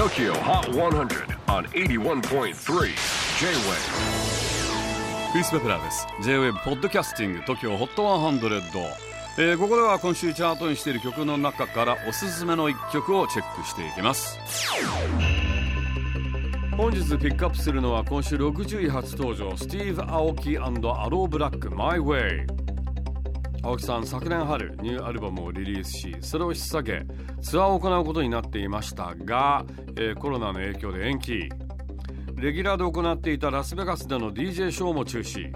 TOKYO HOT 100 on 81.3 J-WAVE. クリス・ベプラーです。J-WAVE ポッドキャスティング TOKYO HOT 100、えー、ここでは今週チャートにしている曲の中からおすすめの一曲をチェックしていきます。本日ピックアップするのは今週60位初登場スティーブ・アオキアロー・ブラック My Way 青木さん昨年春ニューアルバムをリリースしそれを引っ提げツアーを行うことになっていましたが、えー、コロナの影響で延期。レギュラーで行っていたラスベガスでの DJ ショーも中止。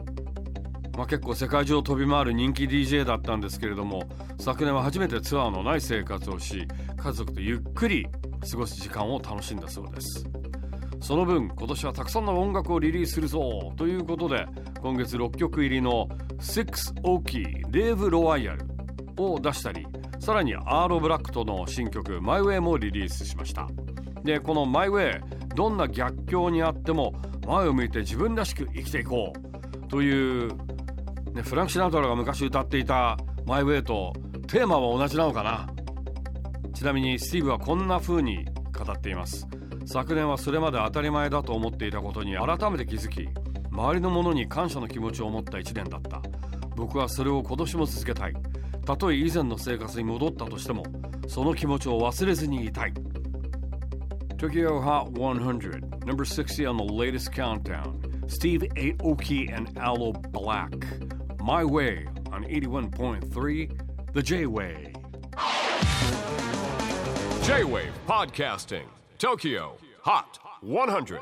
まあ、結構世界中を飛び回る人気 DJ だったんですけれども昨年は初めてツアーのない生活をし家族とゆっくり過ごす時間を楽しんだそうです。その分今年はたくさんの音楽をリリースするぞということで今月6曲入りの「Six Oki レーブ・ロワイヤル」を出したりさらにアーロ・ブラックとの新曲「My Way」もリリースしました。でこの「My Way」どんな逆境にあっても前を向いて自分らしく生きていこうという、ね、フランク・シナトラが昔歌っていた「My Way」とテーマは同じなのかな。ちなみにスティーブはこんな風に語っています。昨年はそれまで当たり前だと思っていたことに改めて気づき周りの者に感謝の気持ちを持った1年だった。僕はそれを今年も続けたい。たとえ以前の生活に戻ったとしてもその気持ちを忘れずにいたい。Tokyo Hot 100 Number 60 on the latest countdown. Steve Aoki and Aloe Black. My Way on 81.3 The J-Way J-Wave Podcasting. TOKYO HOT 100